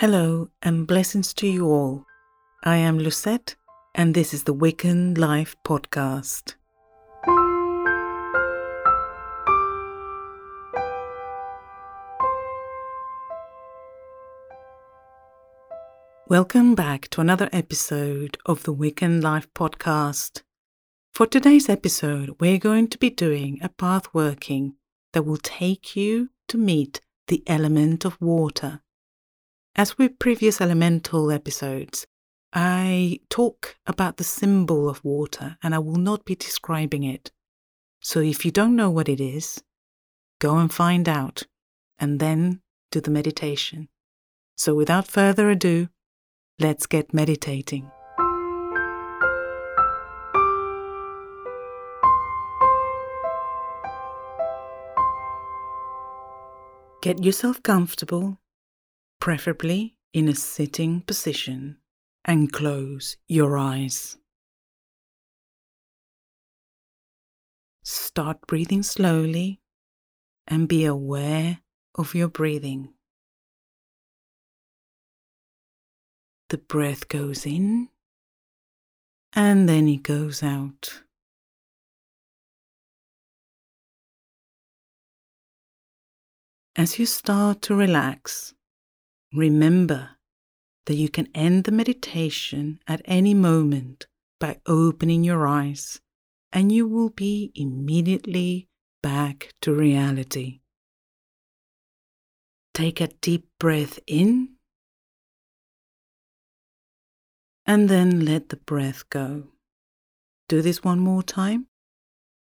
Hello and blessings to you all. I am Lucette and this is the Wiccan Life Podcast. Welcome back to another episode of the Wiccan Life Podcast. For today's episode, we're going to be doing a path working that will take you to meet the element of water. As with previous elemental episodes, I talk about the symbol of water and I will not be describing it. So if you don't know what it is, go and find out and then do the meditation. So without further ado, let's get meditating. Get yourself comfortable preferably in a sitting position, and close your eyes. Start breathing slowly and be aware of your breathing. The breath goes in and then it goes out. As you start to relax, Remember that you can end the meditation at any moment by opening your eyes, and you will be immediately back to reality. Take a deep breath in, and then let the breath go. Do this one more time.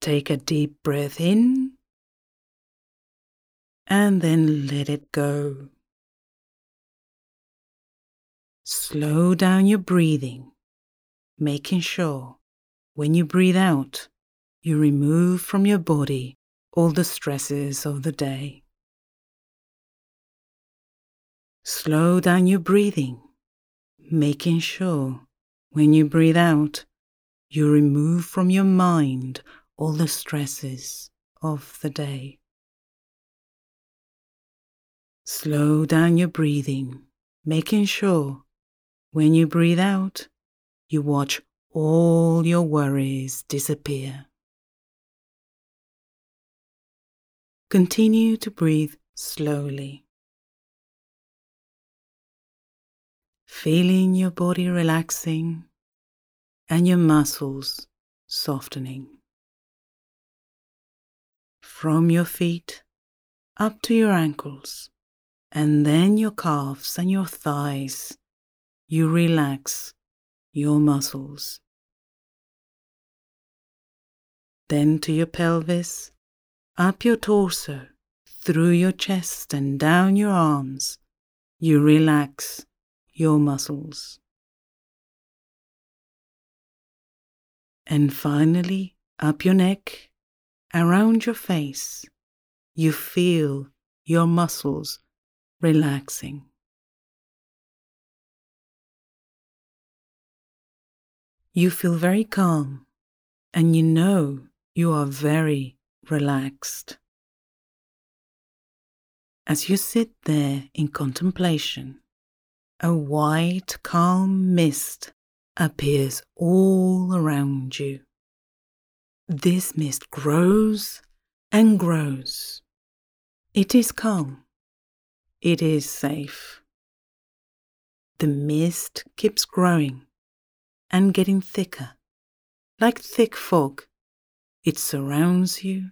Take a deep breath in, and then let it go. Slow down your breathing, making sure when you breathe out, you remove from your body all the stresses of the day. Slow down your breathing, making sure when you breathe out, you remove from your mind all the stresses of the day. Slow down your breathing, making sure when you breathe out, you watch all your worries disappear. Continue to breathe slowly. Feeling your body relaxing and your muscles softening. From your feet up to your ankles, and then your calves and your thighs you relax your muscles. Then to your pelvis, up your torso, through your chest and down your arms, you relax your muscles. And finally, up your neck, around your face, you feel your muscles relaxing. You feel very calm and you know you are very relaxed. As you sit there in contemplation, a white, calm mist appears all around you. This mist grows and grows. It is calm. It is safe. The mist keeps growing and getting thicker. Like thick fog, it surrounds you,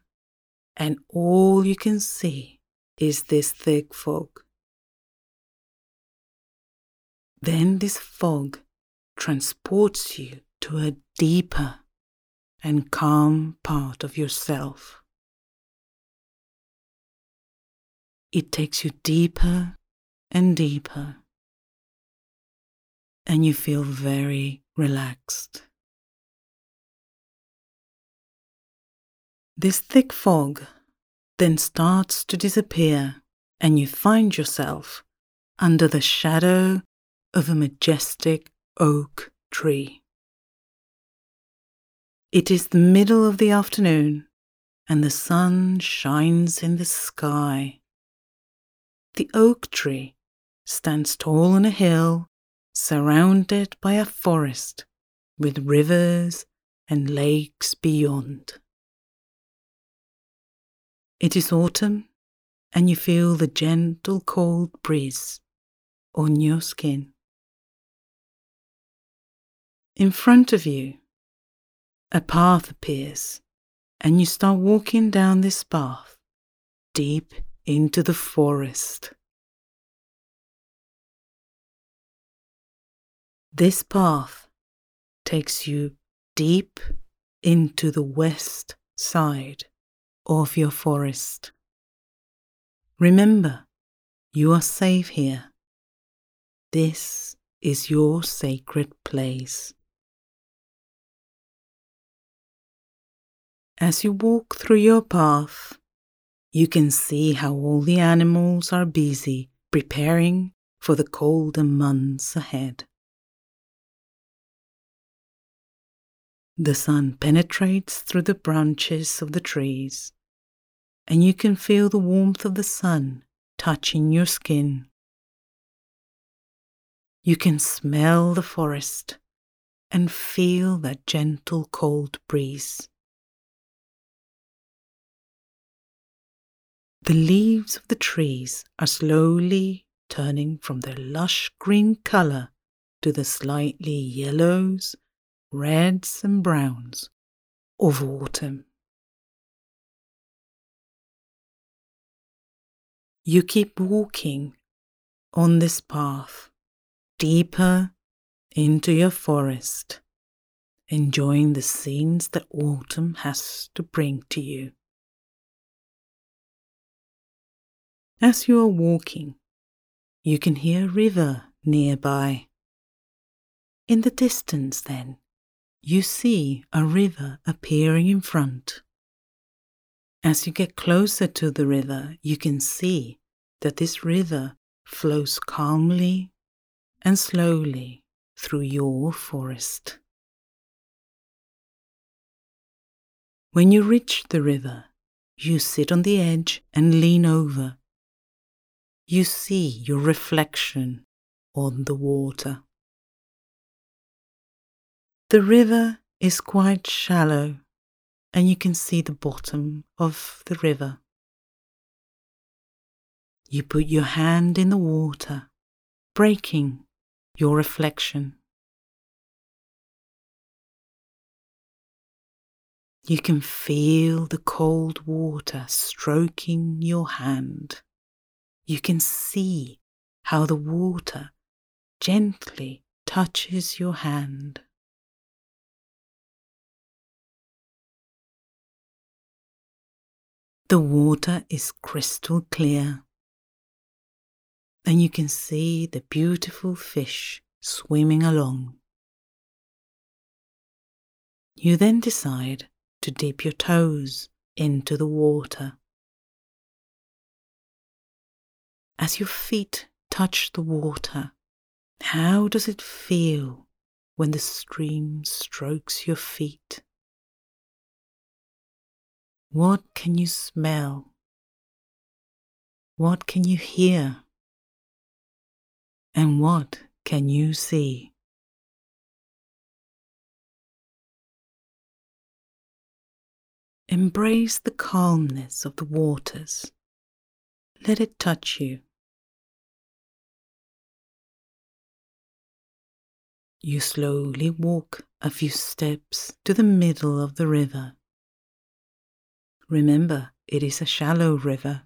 and all you can see is this thick fog. Then this fog transports you to a deeper and calm part of yourself. It takes you deeper and deeper, and you feel very relaxed. This thick fog then starts to disappear, and you find yourself under the shadow of a majestic oak tree. It is the middle of the afternoon, and the sun shines in the sky. The oak tree stands tall on a hill surrounded by a forest with rivers and lakes beyond. It is autumn, and you feel the gentle cold breeze on your skin. In front of you, a path appears, and you start walking down this path deep into the forest. This path takes you deep into the west side of your forest. Remember, you are safe here. This is your sacred place. As you walk through your path, you can see how all the animals are busy preparing for the colder months ahead. The sun penetrates through the branches of the trees, and you can feel the warmth of the sun touching your skin. You can smell the forest and feel that gentle cold breeze. The leaves of the trees are slowly turning from their lush green color to the slightly yellows reds and browns of autumn. You keep walking on this path deeper into your forest, enjoying the scenes that autumn has to bring to you. As you are walking, you can hear a river nearby. In the distance, then, you see a river appearing in front. As you get closer to the river, you can see that this river flows calmly and slowly through your forest. When you reach the river, you sit on the edge and lean over. You see your reflection on the water. The river is quite shallow and you can see the bottom of the river. You put your hand in the water, breaking your reflection. You can feel the cold water stroking your hand. You can see how the water gently touches your hand. The water is crystal clear, and you can see the beautiful fish swimming along. You then decide to dip your toes into the water. As your feet touch the water, how does it feel when the stream strokes your feet? What can you smell? What can you hear? And what can you see? Embrace the calmness of the waters. Let it touch you. You slowly walk a few steps to the middle of the river. Remember, it is a shallow river.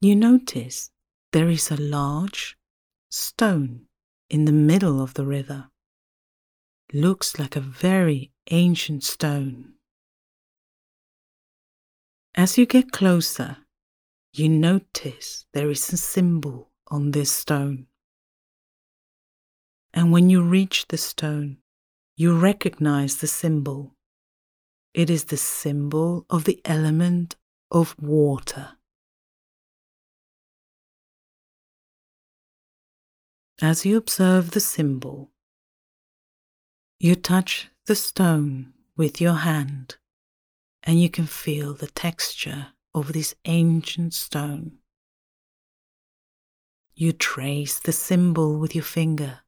You notice there is a large stone in the middle of the river. Looks like a very ancient stone. As you get closer, you notice there is a symbol on this stone. And when you reach the stone, you recognize the symbol. It is the symbol of the element of water. As you observe the symbol, you touch the stone with your hand and you can feel the texture of this ancient stone. You trace the symbol with your finger,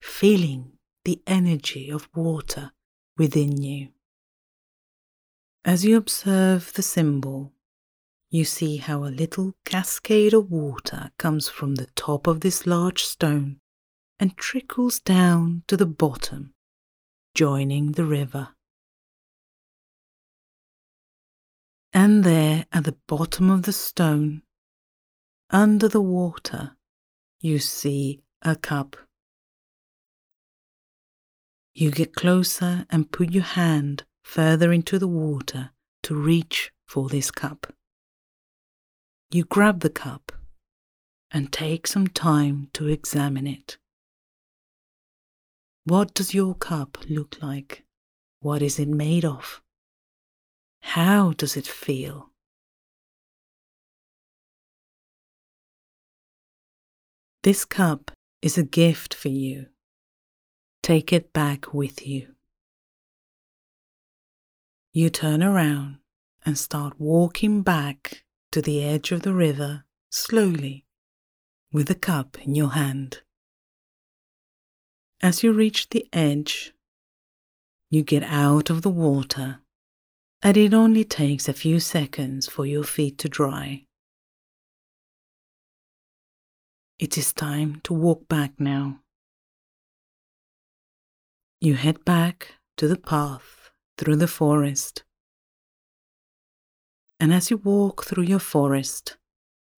feeling the energy of water within you. As you observe the symbol, you see how a little cascade of water comes from the top of this large stone and trickles down to the bottom, joining the river. And there at the bottom of the stone, under the water, you see a cup. You get closer and put your hand further into the water to reach for this cup. You grab the cup and take some time to examine it. What does your cup look like? What is it made of? How does it feel? This cup is a gift for you. Take it back with you. You turn around and start walking back to the edge of the river slowly with the cup in your hand. As you reach the edge, you get out of the water, and it only takes a few seconds for your feet to dry. It is time to walk back now. You head back to the path through the forest and as you walk through your forest,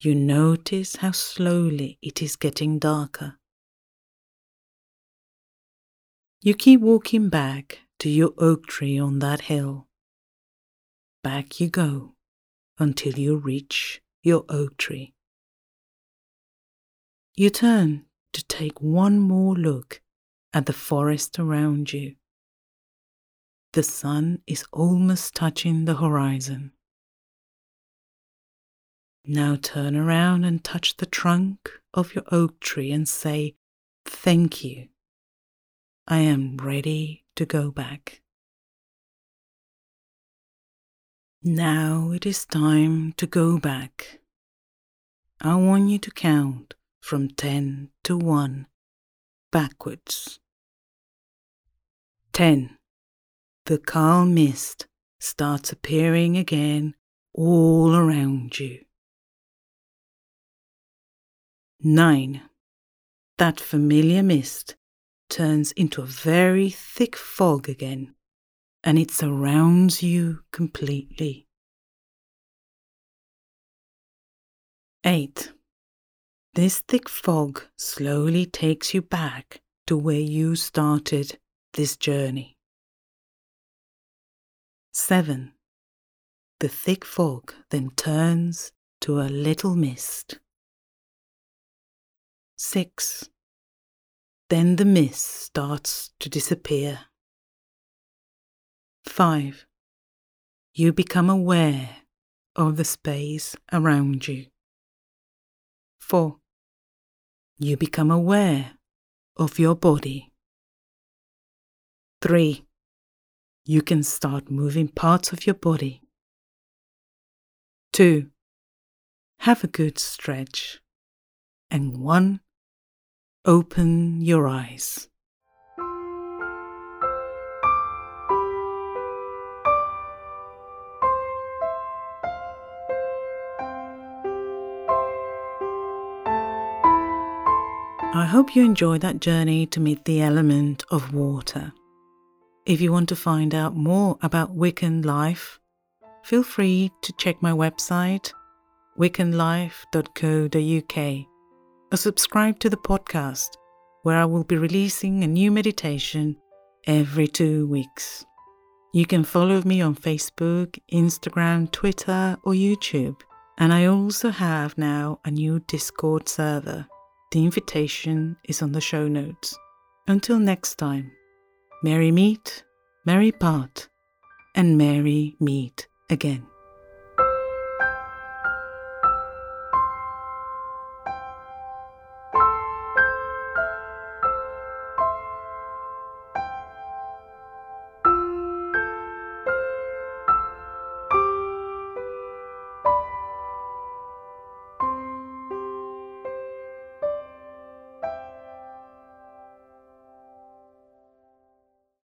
you notice how slowly it is getting darker. You keep walking back to your oak tree on that hill. Back you go until you reach your oak tree. You turn to take one more look at the forest around you. The sun is almost touching the horizon. Now turn around and touch the trunk of your oak tree and say, Thank you. I am ready to go back. Now it is time to go back. I want you to count from 10 to 1 backwards. 10. The calm mist starts appearing again all around you. 9. That familiar mist turns into a very thick fog again, and it surrounds you completely. 8. This thick fog slowly takes you back to where you started this journey. 7. The thick fog then turns to a little mist. 6. Then the mist starts to disappear. 5. You become aware of the space around you. 4. You become aware of your body. 3. You can start moving parts of your body. 2. Have a good stretch. And 1 Open your eyes. I hope you enjoyed that journey to meet the element of water. If you want to find out more about Wiccan life, feel free to check my website, wiccanlife.co.uk or subscribe to the podcast, where I will be releasing a new meditation every two weeks. You can follow me on Facebook, Instagram, Twitter, or YouTube. And I also have now a new Discord server. The invitation is on the show notes. Until next time, merry meet, merry part, and merry meet again.